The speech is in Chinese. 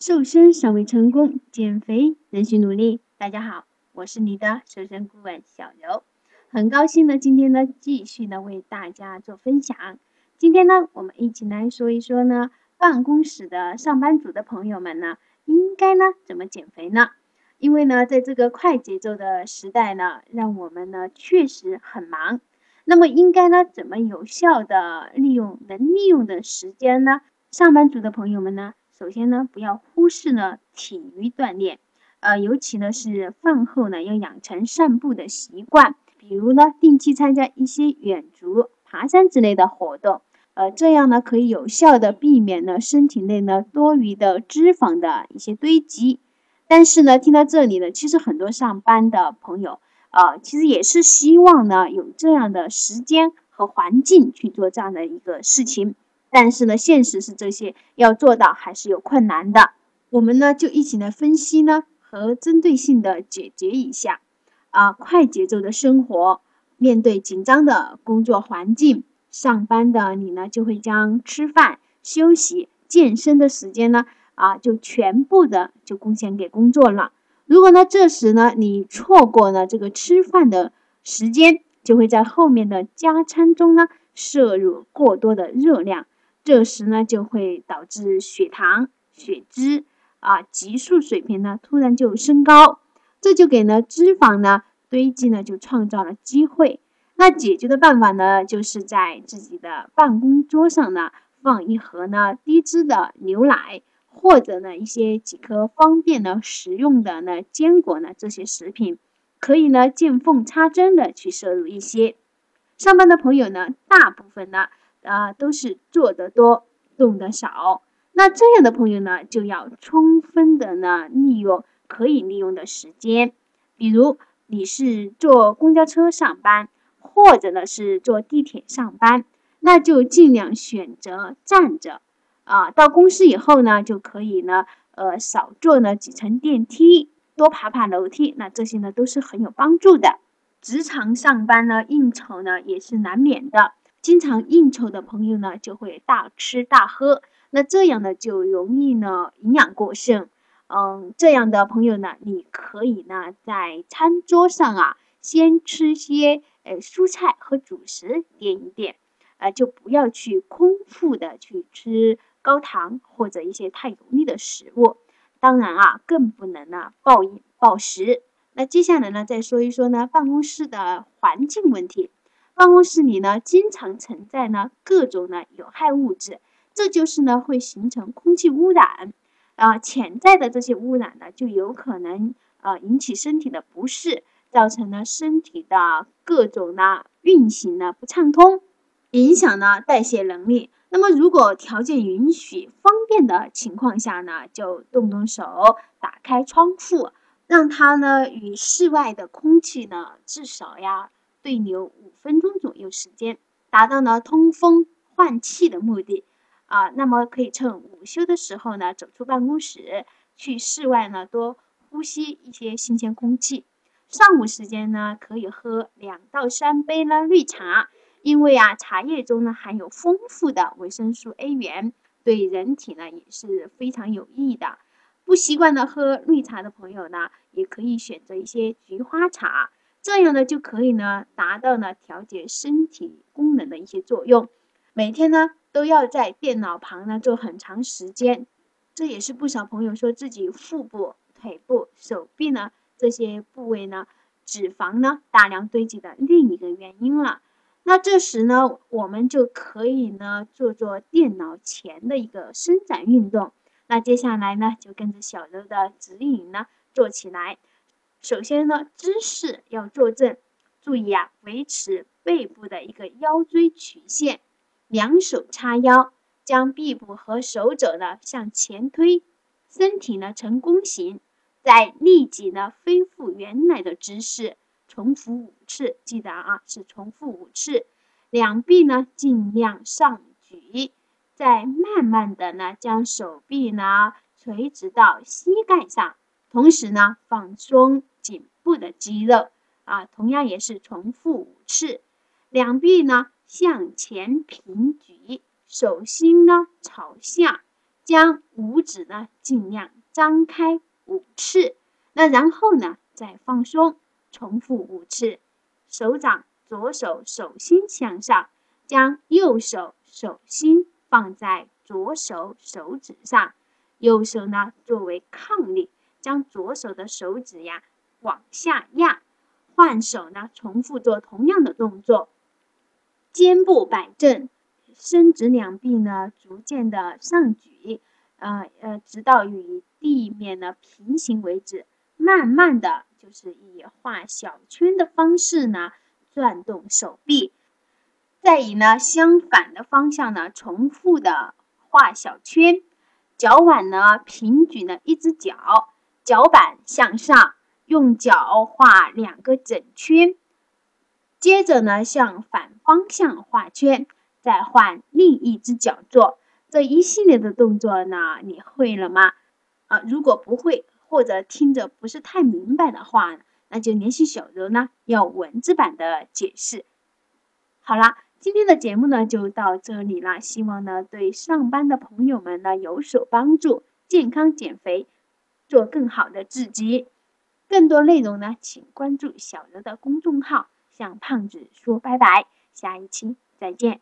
瘦身尚未成功，减肥仍需努力。大家好，我是你的瘦身顾问小柔，很高兴呢，今天呢继续呢为大家做分享。今天呢，我们一起来说一说呢，办公室的上班族的朋友们呢，应该呢怎么减肥呢？因为呢，在这个快节奏的时代呢，让我们呢确实很忙。那么应该呢怎么有效的利用能利用的时间呢？上班族的朋友们呢？首先呢，不要忽视呢体育锻炼，呃，尤其呢是饭后呢要养成散步的习惯，比如呢定期参加一些远足、爬山之类的活动，呃，这样呢可以有效的避免呢身体内呢多余的脂肪的一些堆积。但是呢，听到这里呢，其实很多上班的朋友啊，其实也是希望呢有这样的时间和环境去做这样的一个事情。但是呢，现实是这些要做到还是有困难的。我们呢就一起来分析呢和针对性的解决一下。啊，快节奏的生活，面对紧张的工作环境，上班的你呢就会将吃饭、休息、健身的时间呢啊就全部的就贡献给工作了。如果呢这时呢你错过了这个吃饭的时间，就会在后面的加餐中呢摄入过多的热量。这时呢，就会导致血糖、血脂啊急速水平呢突然就升高，这就给了脂肪呢堆积呢就创造了机会。那解决的办法呢，就是在自己的办公桌上呢放一盒呢低脂的牛奶，或者呢一些几颗方便呢食用的呢坚果呢这些食品，可以呢见缝插针的去摄入一些。上班的朋友呢，大部分呢。啊，都是做得多，动得少。那这样的朋友呢，就要充分的呢利用可以利用的时间。比如你是坐公交车上班，或者呢是坐地铁上班，那就尽量选择站着。啊，到公司以后呢，就可以呢，呃，少坐呢几层电梯，多爬爬楼梯。那这些呢都是很有帮助的。职场上班呢，应酬呢也是难免的。经常应酬的朋友呢，就会大吃大喝，那这样呢就容易呢营养过剩。嗯，这样的朋友呢，你可以呢在餐桌上啊，先吃些呃蔬菜和主食垫一垫，呃就不要去空腹的去吃高糖或者一些太油腻的食物。当然啊，更不能呢暴饮暴食。那接下来呢，再说一说呢办公室的环境问题。办公室里呢，经常存在呢各种呢有害物质，这就是呢会形成空气污染，啊，潜在的这些污染呢就有可能啊引起身体的不适，造成呢身体的各种呢运行呢不畅通，影响呢代谢能力。那么如果条件允许、方便的情况下呢，就动动手，打开窗户，让它呢与室外的空气呢至少呀。对流五分钟左右时间，达到呢通风换气的目的啊。那么可以趁午休的时候呢，走出办公室，去室外呢多呼吸一些新鲜空气。上午时间呢，可以喝两到三杯呢绿茶，因为啊茶叶中呢含有丰富的维生素 A 源，对人体呢也是非常有益的。不习惯的喝绿茶的朋友呢，也可以选择一些菊花茶。这样呢，就可以呢，达到呢调节身体功能的一些作用。每天呢，都要在电脑旁呢坐很长时间，这也是不少朋友说自己腹部、腿部、手臂呢这些部位呢脂肪呢大量堆积的另一个原因了。那这时呢，我们就可以呢做做电脑前的一个伸展运动。那接下来呢，就跟着小柔的指引呢做起来。首先呢，姿势要坐正，注意啊，维持背部的一个腰椎曲线，两手叉腰，将臂部和手肘呢向前推，身体呢呈弓形，再立即呢恢复原来的姿势，重复五次，记得啊，是重复五次，两臂呢尽量上举，再慢慢的呢将手臂呢垂直到膝盖上，同时呢放松。颈部的肌肉啊，同样也是重复五次。两臂呢向前平举，手心呢朝下，将五指呢尽量张开五次，那然后呢再放松，重复五次。手掌左手手心向上，将右手手心放在左手手指上，右手呢作为抗力，将左手的手指呀往下压。换手呢，重复做同样的动作，肩部摆正，伸直两臂呢，逐渐的上举，呃呃，直到与地面呢平行为止。慢慢的就是以画小圈的方式呢。转动手臂，再以呢相反的方向呢重复的画小圈，脚腕呢平举呢一只脚，脚板向上，用脚画两个整圈，接着呢向反方向画圈，再换另一只脚做这一系列的动作呢，你会了吗？啊，如果不会或者听着不是太明白的话。那就联系小柔呢，要文字版的解释。好啦，今天的节目呢就到这里啦，希望呢对上班的朋友们呢有所帮助，健康减肥，做更好的自己。更多内容呢，请关注小刘的公众号，向胖子说拜拜，下一期再见。